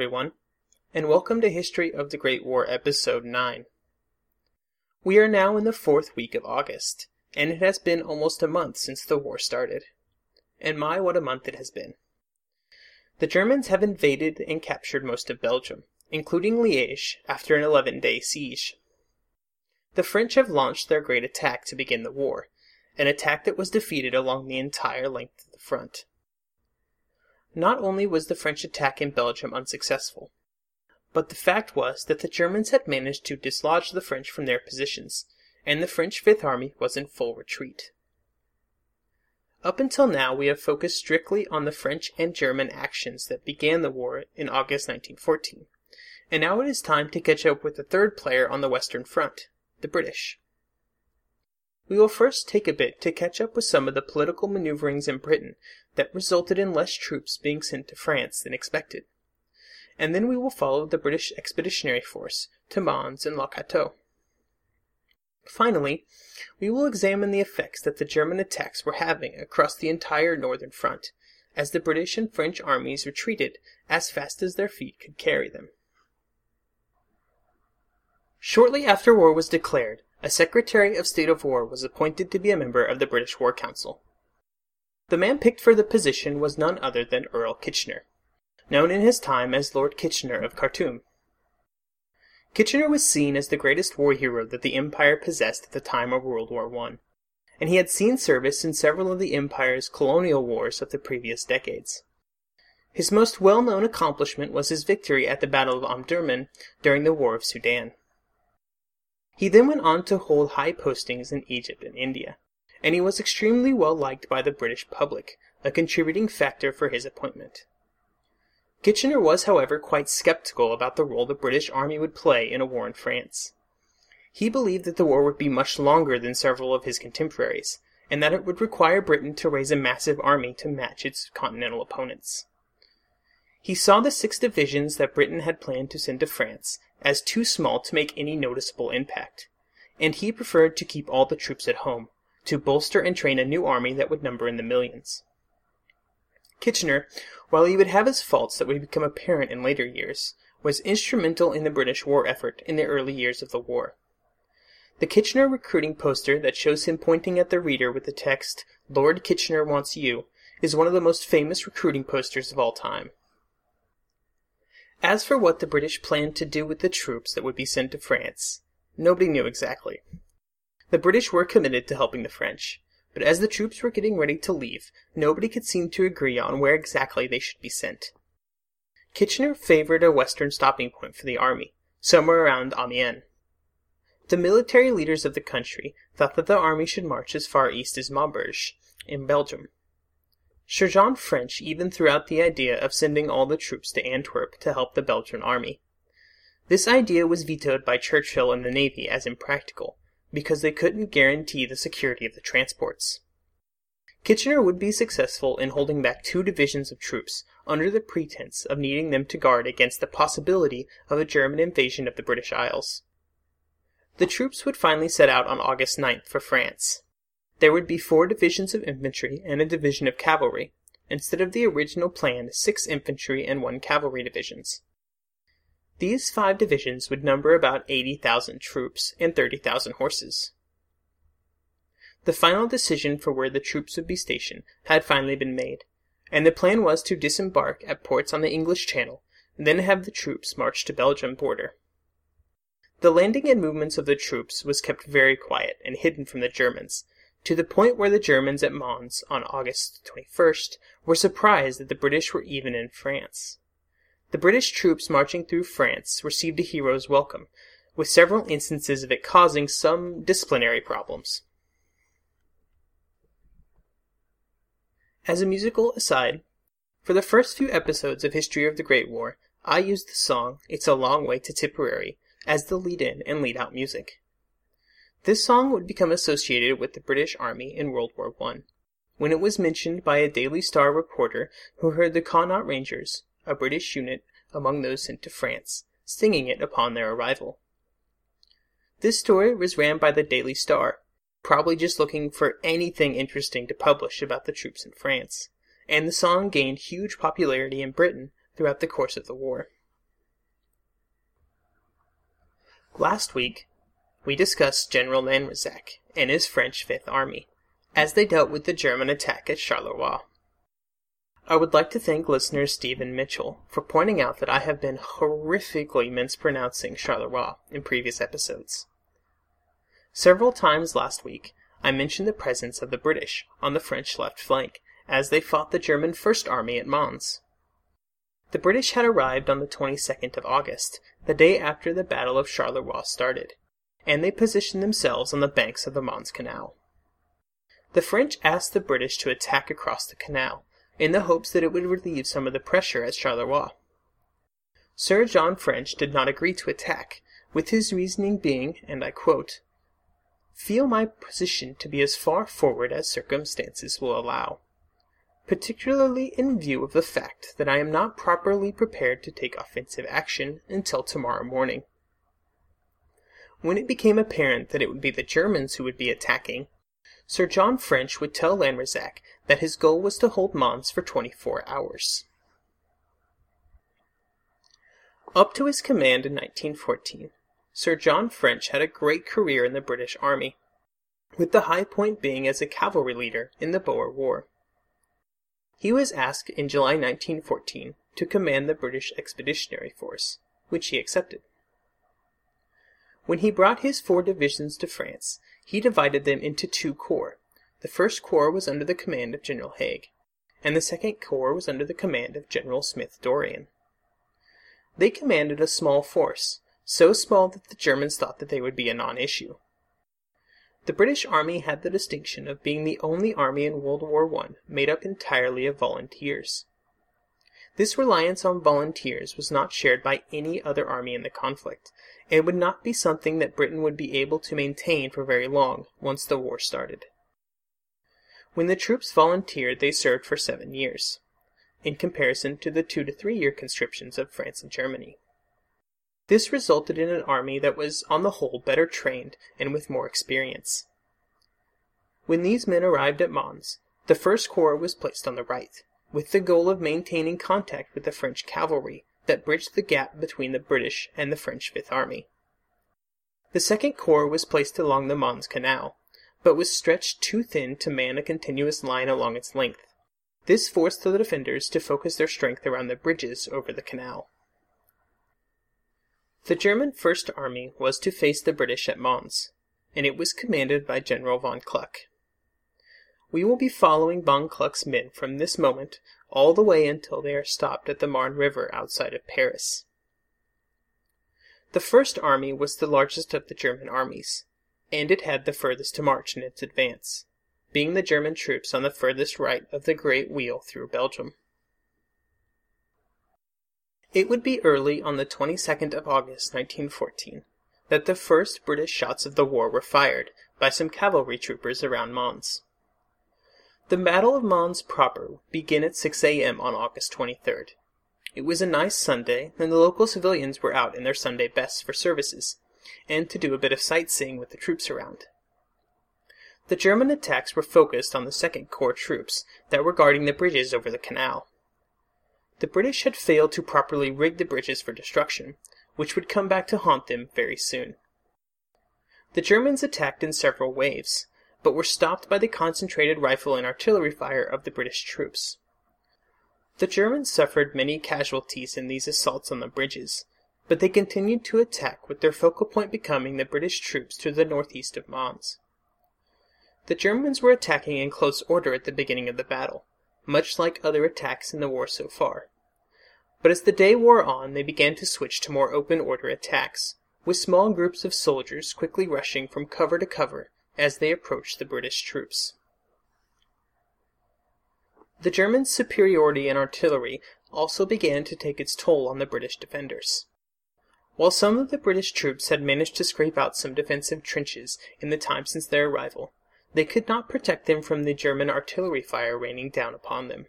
Everyone, and welcome to History of the Great War, Episode 9. We are now in the fourth week of August, and it has been almost a month since the war started. And my, what a month it has been. The Germans have invaded and captured most of Belgium, including Liège, after an 11 day siege. The French have launched their great attack to begin the war, an attack that was defeated along the entire length of the front. Not only was the French attack in Belgium unsuccessful, but the fact was that the Germans had managed to dislodge the French from their positions, and the French Fifth Army was in full retreat. Up until now, we have focused strictly on the French and German actions that began the war in August 1914, and now it is time to catch up with the third player on the Western Front, the British. We will first take a bit to catch up with some of the political maneuverings in Britain that resulted in less troops being sent to France than expected. And then we will follow the British Expeditionary Force to Mons and Le Cateau. Finally, we will examine the effects that the German attacks were having across the entire northern front, as the British and French armies retreated as fast as their feet could carry them. Shortly after war was declared, a Secretary of State of War was appointed to be a member of the British War Council. The man picked for the position was none other than Earl Kitchener, known in his time as Lord Kitchener of Khartoum. Kitchener was seen as the greatest war hero that the Empire possessed at the time of World War I, and he had seen service in several of the Empire's colonial wars of the previous decades. His most well known accomplishment was his victory at the Battle of Omdurman during the War of Sudan. He then went on to hold high postings in Egypt and India, and he was extremely well liked by the British public, a contributing factor for his appointment. Kitchener was, however, quite skeptical about the role the British Army would play in a war in France. He believed that the war would be much longer than several of his contemporaries, and that it would require Britain to raise a massive army to match its continental opponents. He saw the six divisions that Britain had planned to send to France as too small to make any noticeable impact, and he preferred to keep all the troops at home, to bolster and train a new army that would number in the millions. Kitchener, while he would have his faults that would become apparent in later years, was instrumental in the British war effort in the early years of the war. The Kitchener recruiting poster that shows him pointing at the reader with the text, Lord Kitchener wants you, is one of the most famous recruiting posters of all time. As for what the British planned to do with the troops that would be sent to France, nobody knew exactly. The British were committed to helping the French, but as the troops were getting ready to leave, nobody could seem to agree on where exactly they should be sent. Kitchener favored a western stopping point for the army, somewhere around Amiens. The military leaders of the country thought that the army should march as far east as Maubeuge, in Belgium. Sir John French even threw out the idea of sending all the troops to Antwerp to help the Belgian army. This idea was vetoed by Churchill and the Navy as impractical, because they couldn't guarantee the security of the transports. Kitchener would be successful in holding back two divisions of troops under the pretense of needing them to guard against the possibility of a German invasion of the British Isles. The troops would finally set out on August 9th for France. There would be four divisions of infantry and a division of cavalry, instead of the original planned six infantry and one cavalry divisions. These five divisions would number about 80,000 troops and 30,000 horses. The final decision for where the troops would be stationed had finally been made, and the plan was to disembark at ports on the English Channel and then have the troops march to Belgium border. The landing and movements of the troops was kept very quiet and hidden from the Germans, to the point where the Germans at Mons on August 21st were surprised that the British were even in France. The British troops marching through France received a hero's welcome, with several instances of it causing some disciplinary problems. As a musical aside, for the first few episodes of History of the Great War, I used the song It's a Long Way to Tipperary as the lead in and lead out music. This song would become associated with the British Army in World War I, when it was mentioned by a Daily Star reporter who heard the Connaught Rangers, a British unit among those sent to France, singing it upon their arrival. This story was ran by the Daily Star, probably just looking for anything interesting to publish about the troops in France, and the song gained huge popularity in Britain throughout the course of the war. Last week, we discussed General Lanrezac and his French Fifth Army as they dealt with the German attack at Charleroi. I would like to thank listener Stephen Mitchell for pointing out that I have been horrifically mispronouncing Charleroi in previous episodes. Several times last week, I mentioned the presence of the British on the French left flank as they fought the German First Army at Mons. The British had arrived on the 22nd of August, the day after the Battle of Charleroi started, and they positioned themselves on the banks of the Mons Canal. The French asked the British to attack across the canal, in the hopes that it would relieve some of the pressure at Charleroi. Sir John French did not agree to attack, with his reasoning being, and I quote, Feel my position to be as far forward as circumstances will allow, particularly in view of the fact that I am not properly prepared to take offensive action until tomorrow morning. When it became apparent that it would be the Germans who would be attacking, Sir John French would tell Lanrezac that his goal was to hold Mons for 24 hours. Up to his command in 1914, Sir John French had a great career in the British Army, with the high point being as a cavalry leader in the Boer War. He was asked in July 1914 to command the British Expeditionary Force, which he accepted. When he brought his four divisions to France, he divided them into two corps. The first corps was under the command of General Haig, and the second corps was under the command of General Smith Dorrien. They commanded a small force, so small that the Germans thought that they would be a non-issue. The British Army had the distinction of being the only army in World War I made up entirely of volunteers. This reliance on volunteers was not shared by any other army in the conflict, and would not be something that Britain would be able to maintain for very long once the war started. When the troops volunteered, they served for seven years, in comparison to the two to three year conscriptions of France and Germany. This resulted in an army that was, on the whole, better trained and with more experience. When these men arrived at Mons, the First Corps was placed on the right, with the goal of maintaining contact with the French cavalry that bridged the gap between the British and the French Fifth Army. The Second Corps was placed along the Mons Canal, but was stretched too thin to man a continuous line along its length. This forced the defenders to focus their strength around the bridges over the canal. The German First Army was to face the British at Mons, and it was commanded by General von Kluck. We will be following von Kluck's men from this moment all the way until they are stopped at the Marne River outside of Paris. The First Army was the largest of the German armies, and it had the furthest to march in its advance. being the German troops on the furthest right of the Great Wheel through Belgium. It would be early on the 22nd of August 1914 that the first British shots of the war were fired by some cavalry troopers around Mons. The Battle of Mons proper began at 6 a.m. on August 23rd. It was a nice Sunday, and the local civilians were out in their Sunday bests for services, and to do a bit of sightseeing with the troops around. The German attacks were focused on the Second Corps troops that were guarding the bridges over the canal. The British had failed to properly rig the bridges for destruction, which would come back to haunt them very soon. The Germans attacked in several waves, but were stopped by the concentrated rifle and artillery fire of the British troops. The Germans suffered many casualties in these assaults on the bridges, but they continued to attack with their focal point becoming the British troops to the northeast of Mons. The Germans were attacking in close order at the beginning of the battle, much like other attacks in the war so far. But as the day wore on, they began to switch to more open order attacks, with small groups of soldiers quickly rushing from cover to cover as they approached the British troops. The German superiority in artillery also began to take its toll on the British defenders. While some of the British troops had managed to scrape out some defensive trenches in the time since their arrival, they could not protect them from the German artillery fire raining down upon them.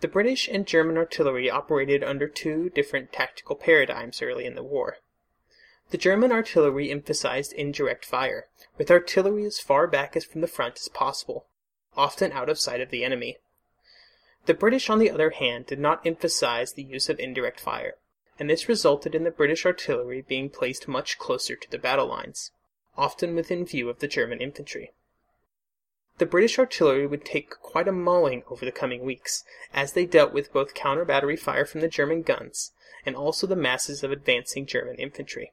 The British and German artillery operated under two different tactical paradigms early in the war. The German artillery emphasized indirect fire, with artillery as far back as from the front as possible, often out of sight of the enemy. The British, on the other hand, did not emphasize the use of indirect fire, and this resulted in the British artillery being placed much closer to the battle lines, often within view of the German infantry. The British artillery would take quite a mauling over the coming weeks, as they dealt with both counter battery fire from the German guns and also the masses of advancing German infantry.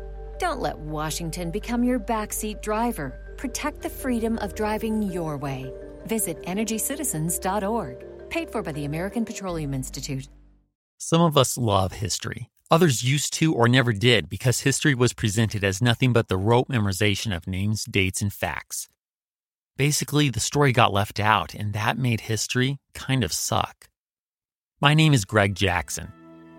Don't let Washington become your backseat driver. Protect the freedom of driving your way. Visit EnergyCitizens.org. Paid for by the American Petroleum Institute. Some of us love history. Others used to or never did because history was presented as nothing but the rote memorization of names, dates, and facts. Basically, the story got left out, and that made history kind of suck. My name is Greg Jackson.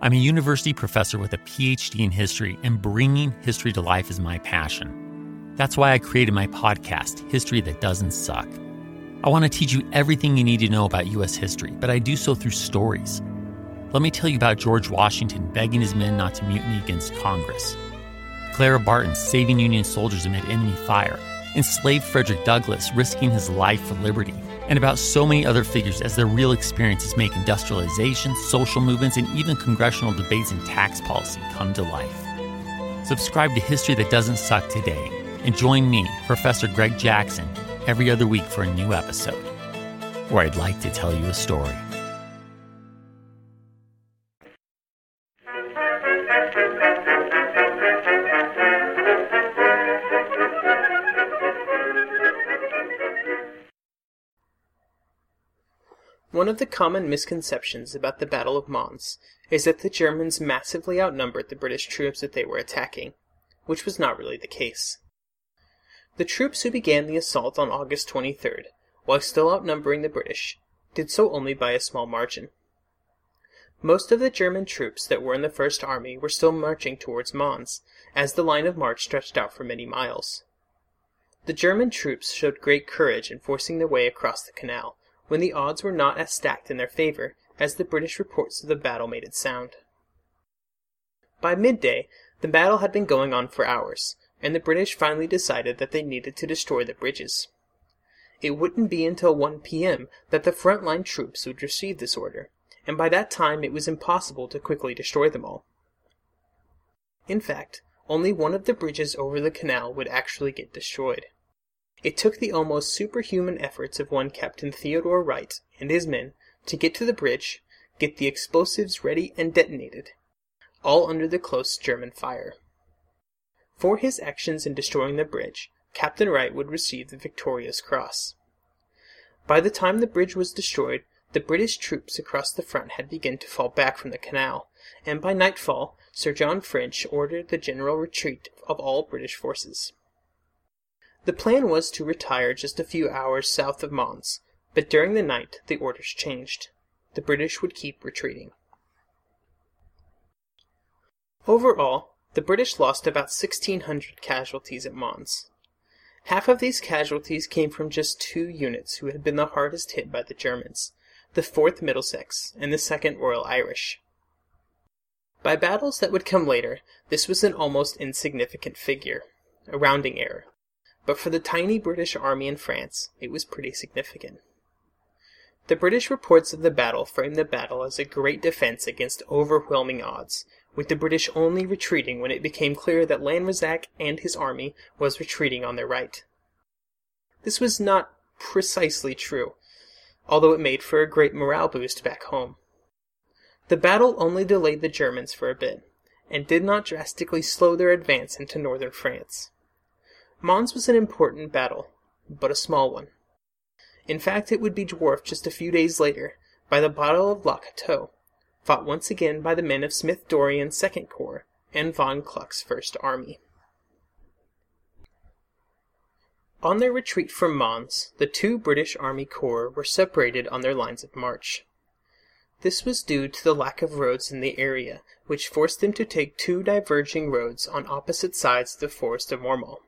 I'm a university professor with a PhD in history, and bringing history to life is my passion. That's why I created my podcast, History That Doesn't Suck. I want to teach you everything you need to know about U.S. history, but I do so through stories. Let me tell you about George Washington begging his men not to mutiny against Congress, Clara Barton saving Union soldiers amid enemy fire, enslaved Frederick Douglass risking his life for liberty, and about so many other figures as their real experiences make industrialization, social movements, and even congressional debates and tax policy come to life. Subscribe to History That Doesn't Suck today and join me, Professor Greg Jackson, every other week for a new episode, where I'd like to tell you a story. One of the common misconceptions about the Battle of Mons is that the Germans massively outnumbered the British troops that they were attacking, which was not really the case. The troops who began the assault on August 23rd, while still outnumbering the British, did so only by a small margin. Most of the German troops that were in the First Army were still marching towards Mons, as the line of march stretched out for many miles. The German troops showed great courage in forcing their way across the canal, when the odds were not as stacked in their favor as the British reports of the battle made it sound. By midday, the battle had been going on for hours, and the British finally decided that they needed to destroy the bridges. It wouldn't be until 1 p.m. that the front line troops would receive this order, and by that time it was impossible to quickly destroy them all. In fact, only one of the bridges over the canal would actually get destroyed. It took the almost superhuman efforts of one Captain Theodore Wright and his men to get to the bridge, get the explosives ready and detonated, all under the close German fire. For his actions in destroying the bridge, Captain Wright would receive the Victoria Cross. By the time the bridge was destroyed, the British troops across the front had begun to fall back from the canal, and by nightfall Sir John French ordered the general retreat of all British forces. The plan was to retire just a few hours south of Mons, but during the night the orders changed. The British would keep retreating. Overall, the British lost about 1,600 casualties at Mons. Half of these casualties came from just two units who had been the hardest hit by the Germans, the 4th Middlesex and the 2nd Royal Irish. By battles that would come later, this was an almost insignificant figure, a rounding error, but for the tiny British army in France, it was pretty significant. The British reports of the battle frame the battle as a great defense against overwhelming odds, with the British only retreating when it became clear that Lanrezac and his army was retreating on their right. This was not precisely true, although it made for a great morale boost back home. The battle only delayed the Germans for a bit, and did not drastically slow their advance into northern France. Mons was an important battle, but a small one. In fact, it would be dwarfed just a few days later by the Battle of Le Cateau, fought once again by the men of Smith Dorrien's Second Corps and von Kluck's First Army. On their retreat from Mons, the two British Army Corps were separated on their lines of march. This was due to the lack of roads in the area, which forced them to take two diverging roads on opposite sides of the Forest of Mormont.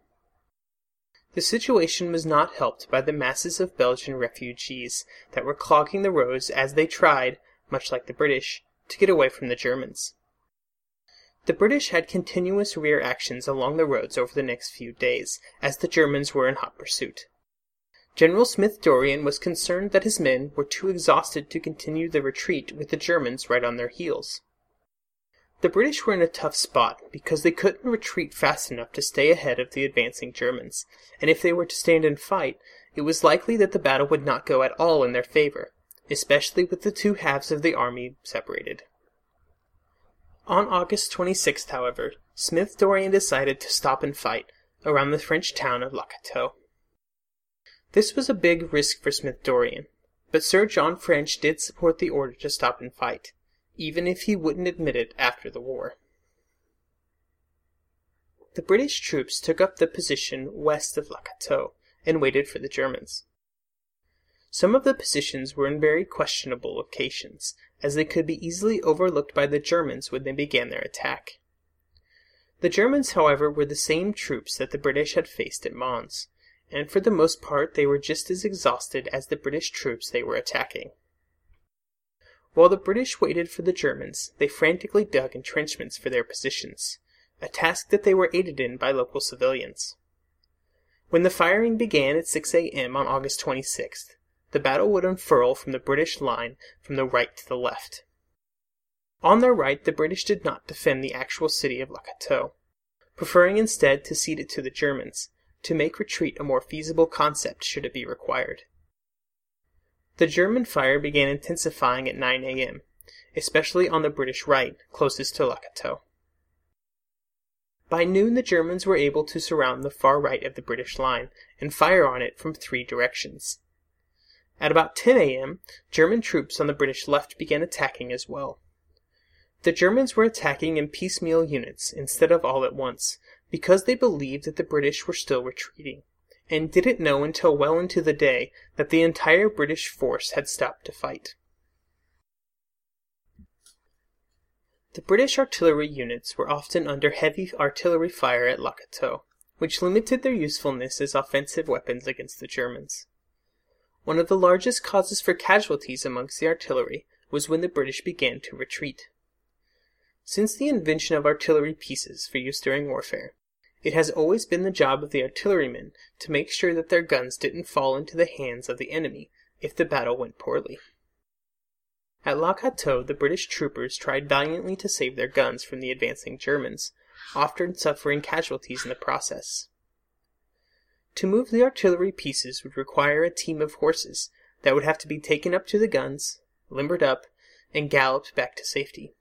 The situation was not helped by the masses of Belgian refugees that were clogging the roads as they tried, much like the British, to get away from the Germans. The British had continuous rear actions along the roads over the next few days, as the Germans were in hot pursuit. General Smith Dorrien was concerned that his men were too exhausted to continue the retreat with the Germans right on their heels. The British were in a tough spot because they couldn't retreat fast enough to stay ahead of the advancing Germans, and if they were to stand and fight, it was likely that the battle would not go at all in their favor, especially with the two halves of the army separated. On August 26th, however, Smith Dorrien decided to stop and fight around the French town of Le Cateau. This was a big risk for Smith Dorrien, but Sir John French did support the order to stop and fight, even if he wouldn't admit it after the war. The British troops took up the position west of Cateau and waited for the Germans. Some of the positions were in very questionable locations, as they could be easily overlooked by the Germans when they began their attack. The Germans, however, were the same troops that the British had faced at Mons, and for the most part they were just as exhausted as the British troops they were attacking. While the British waited for the Germans, they frantically dug entrenchments for their positions, a task that they were aided in by local civilians. When the firing began at 6 a.m. on August 26th, the battle would unfurl from the British line from the right to the left. On their right, the British did not defend the actual city of Le Cateau, preferring instead to cede it to the Germans, to make retreat a more feasible concept should it be required. The German fire began intensifying at 9 a.m., especially on the British right, closest to Cateau. By noon, the Germans were able to surround the far right of the British line and fire on it from three directions. At about 10 a.m., German troops on the British left began attacking as well. The Germans were attacking in piecemeal units instead of all at once, because they believed that the British were still retreating, and didn't know until well into the day that the entire British force had stopped to fight. The British artillery units were often under heavy artillery fire at Cateau, which limited their usefulness as offensive weapons against the Germans. One of the largest causes for casualties amongst the artillery was when the British began to retreat. Since the invention of artillery pieces for use during warfare, it has always been the job of the artillerymen to make sure that their guns didn't fall into the hands of the enemy if the battle went poorly. At La Cateau, the British troopers tried valiantly to save their guns from the advancing Germans, often suffering casualties in the process. To move the artillery pieces would require a team of horses that would have to be taken up to the guns, limbered up, and galloped back to safety.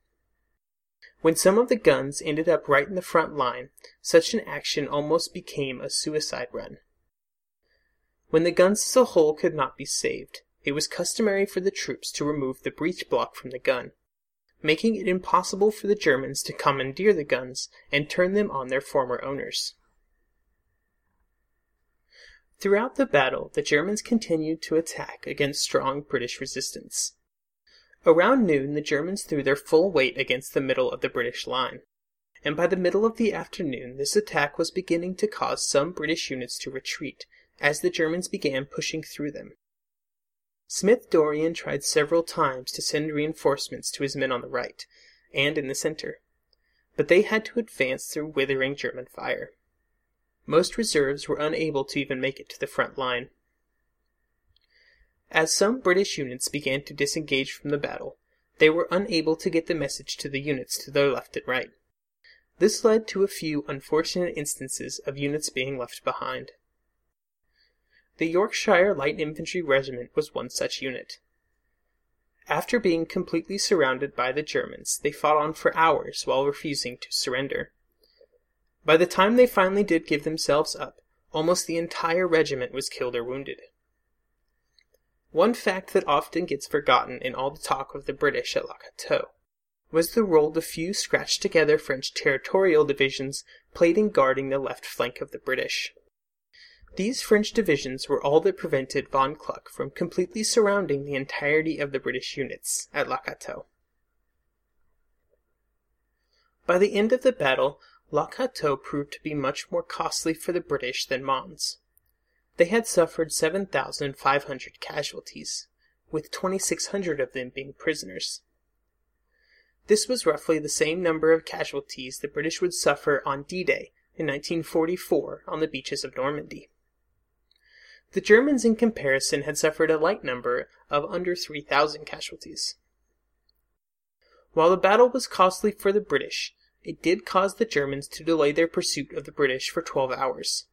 When some of the guns ended up right in the front line, such an action almost became a suicide run. When the guns as a whole could not be saved, it was customary for the troops to remove the breech block from the gun, making it impossible for the Germans to commandeer the guns and turn them on their former owners. Throughout the battle, the Germans continued to attack against strong British resistance. Around noon, the Germans threw their full weight against the middle of the British line, and by the middle of the afternoon, this attack was beginning to cause some British units to retreat as the Germans began pushing through them. Smith Dorrien tried several times to send reinforcements to his men on the right and in the center, but they had to advance through withering German fire. Most reserves were unable to even make it to the front line. As some British units began to disengage from the battle, they were unable to get the message to the units to their left and right. This led to a few unfortunate instances of units being left behind. The Yorkshire Light Infantry Regiment was one such unit. After being completely surrounded by the Germans, they fought on for hours while refusing to surrender. By the time they finally did give themselves up, almost the entire regiment was killed or wounded. One fact that often gets forgotten in all the talk of the British at Cateau was the role the few scratched together French territorial divisions played in guarding the left flank of the British. These French divisions were all that prevented von Kluck from completely surrounding the entirety of the British units at Cateau. By the end of the battle, Le Cateau proved to be much more costly for the British than Mons. They had suffered 7,500 casualties, with 2,600 of them being prisoners. This was roughly the same number of casualties the British would suffer on D-Day in 1944 on the beaches of Normandy. The Germans, in comparison, had suffered a light number of under 3,000 casualties. While the battle was costly for the British, it did cause the Germans to delay their pursuit of the British for 12 hours.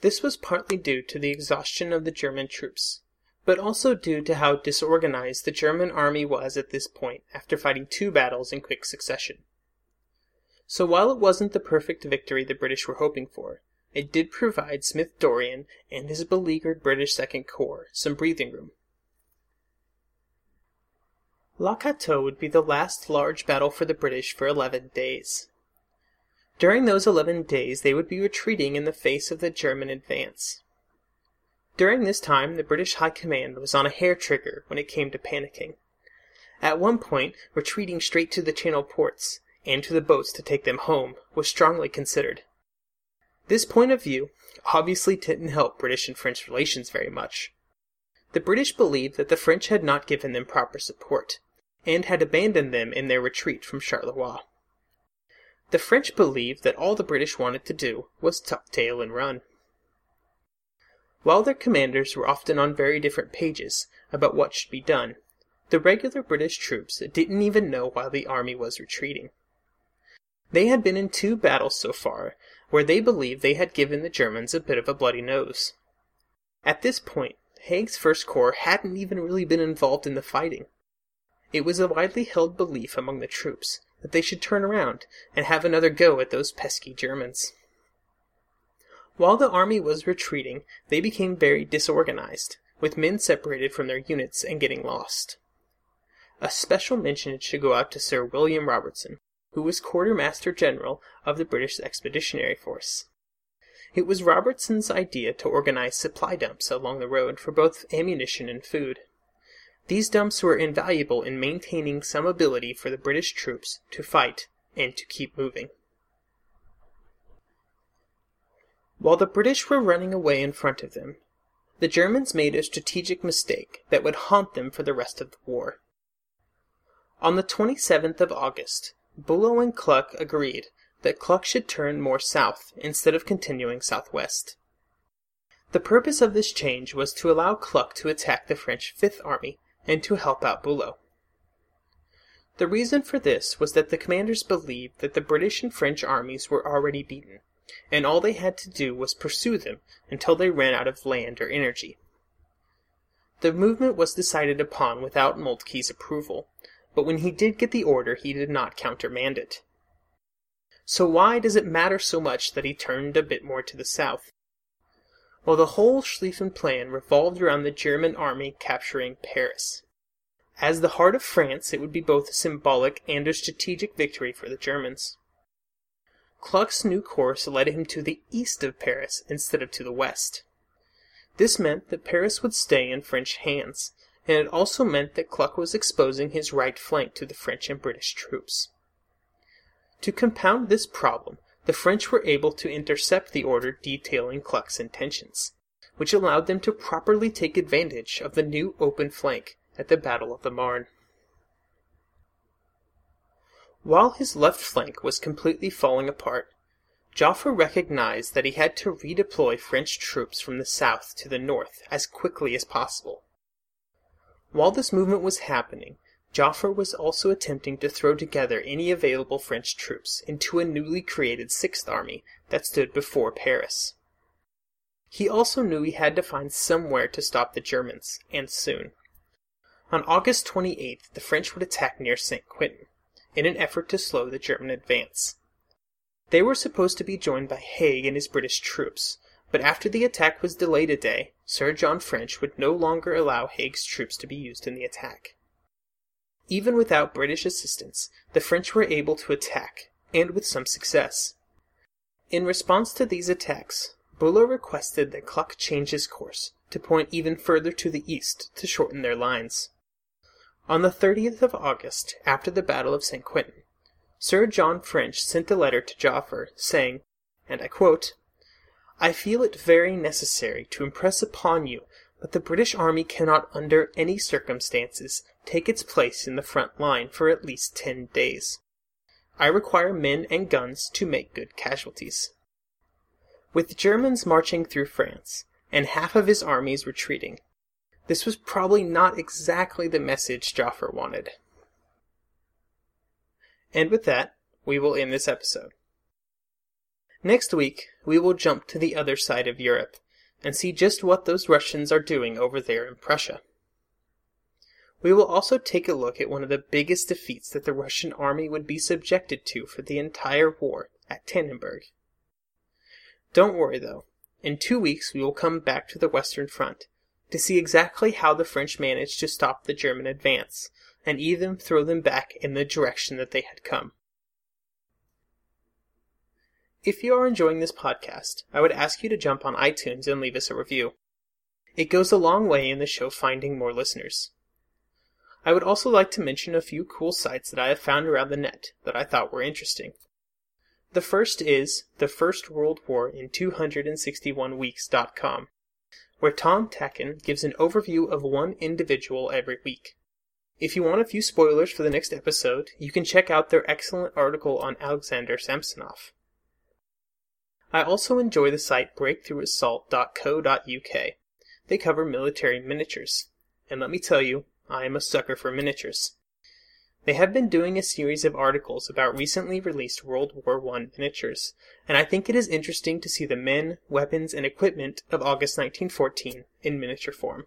This was partly due to the exhaustion of the German troops, but also due to how disorganized the German army was at this point after fighting two battles in quick succession. So while it wasn't the perfect victory the British were hoping for, it did provide Smith Dorrien and his beleaguered British Second Corps some breathing room. La Cateau would be the last large battle for the British for 11 days. During those 11 days, they would be retreating in the face of the German advance. During this time, the British High Command was on a hair trigger when it came to panicking. At one point, retreating straight to the Channel ports and to the boats to take them home was strongly considered. This point of view obviously didn't help British and French relations very much. The British believed that the French had not given them proper support, and had abandoned them in their retreat from Charleroi. The French believed that all the British wanted to do was tuck tail and run. While their commanders were often on very different pages about what should be done, the regular British troops didn't even know why the army was retreating. They had been in two battles so far where they believed they had given the Germans a bit of a bloody nose. At this point, Haig's First Corps hadn't even really been involved in the fighting. It was a widely held belief among the troops that they should turn around and have another go at those pesky Germans. While the army was retreating, they became very disorganized, with men separated from their units and getting lost. A special mention should go out to Sir William Robertson, who was Quartermaster General of the British Expeditionary Force. It was Robertson's idea to organize supply dumps along the road for both ammunition and food. These dumps were invaluable in maintaining some ability for the British troops to fight and to keep moving. While the British were running away in front of them, the Germans made a strategic mistake that would haunt them for the rest of the war. On the 27th of August, Bulow and Kluck agreed that Kluck should turn more south instead of continuing southwest. The purpose of this change was to allow Kluck to attack the French Fifth Army and to help out Bulow. The reason for this was that the commanders believed that the British and French armies were already beaten, and all they had to do was pursue them until they ran out of land or energy. The movement was decided upon without Moltke's approval, but when he did get the order, he did not countermand it. So why does it matter so much that he turned a bit more to the south? Well, the whole Schlieffen plan revolved around the German army capturing Paris. As the heart of France, it would be both a symbolic and a strategic victory for the Germans. Kluck's new course led him to the east of Paris instead of to the west. This meant that Paris would stay in French hands, and it also meant that Kluck was exposing his right flank to the French and British troops. To compound this problem, the French were able to intercept the order detailing Kluck's intentions, which allowed them to properly take advantage of the new open flank at the Battle of the Marne. While his left flank was completely falling apart, Joffre recognized that he had to redeploy French troops from the south to the north as quickly as possible. While this movement was happening, Joffre was also attempting to throw together any available French troops into a newly created Sixth Army that stood before Paris. He also knew he had to find somewhere to stop the Germans, and soon. On August 28th, the French would attack near St. Quentin, in an effort to slow the German advance. They were supposed to be joined by Haig and his British troops, but after the attack was delayed a day, Sir John French would no longer allow Haig's troops to be used in the attack. Even without British assistance, the French were able to attack, and with some success. In response to these attacks, Bulow requested that Kluck change his course to point even further to the east to shorten their lines. On the 30th of August, after the Battle of St. Quentin, Sir John French sent a letter to Joffre, saying, and I quote, I feel it very necessary to impress upon you that the British Army cannot under any circumstances take its place in the front line for at least ten days. I require men and guns to make good casualties. With Germans marching through France, and half of his armies retreating, this was probably not exactly the message Joffre wanted. And with that, we will end this episode. Next week, we will jump to the other side of Europe and see just what those Russians are doing over there in Prussia. We will also take a look at one of the biggest defeats that the Russian army would be subjected to for the entire war at Tannenberg. Don't worry though, in two weeks we will come back to the Western Front to see exactly how the French managed to stop the German advance and even throw them back in the direction that they had come. If you are enjoying this podcast, I would ask you to jump on iTunes and leave us a review. It goes a long way in the show finding more listeners. I would also like to mention a few cool sites that I have found around the net that I thought were interesting. The first is the First World War in 261weeks.com where Tom Tacken gives an overview of one individual every week. If you want a few spoilers for the next episode, you can check out their excellent article on Alexander Samsonov. I also enjoy the site breakthroughassault.co.uk. They cover military miniatures. And let me tell you, I am a sucker for miniatures. They have been doing a series of articles about recently released World War I miniatures, and I think it is interesting to see the men, weapons, and equipment of August 1914 in miniature form.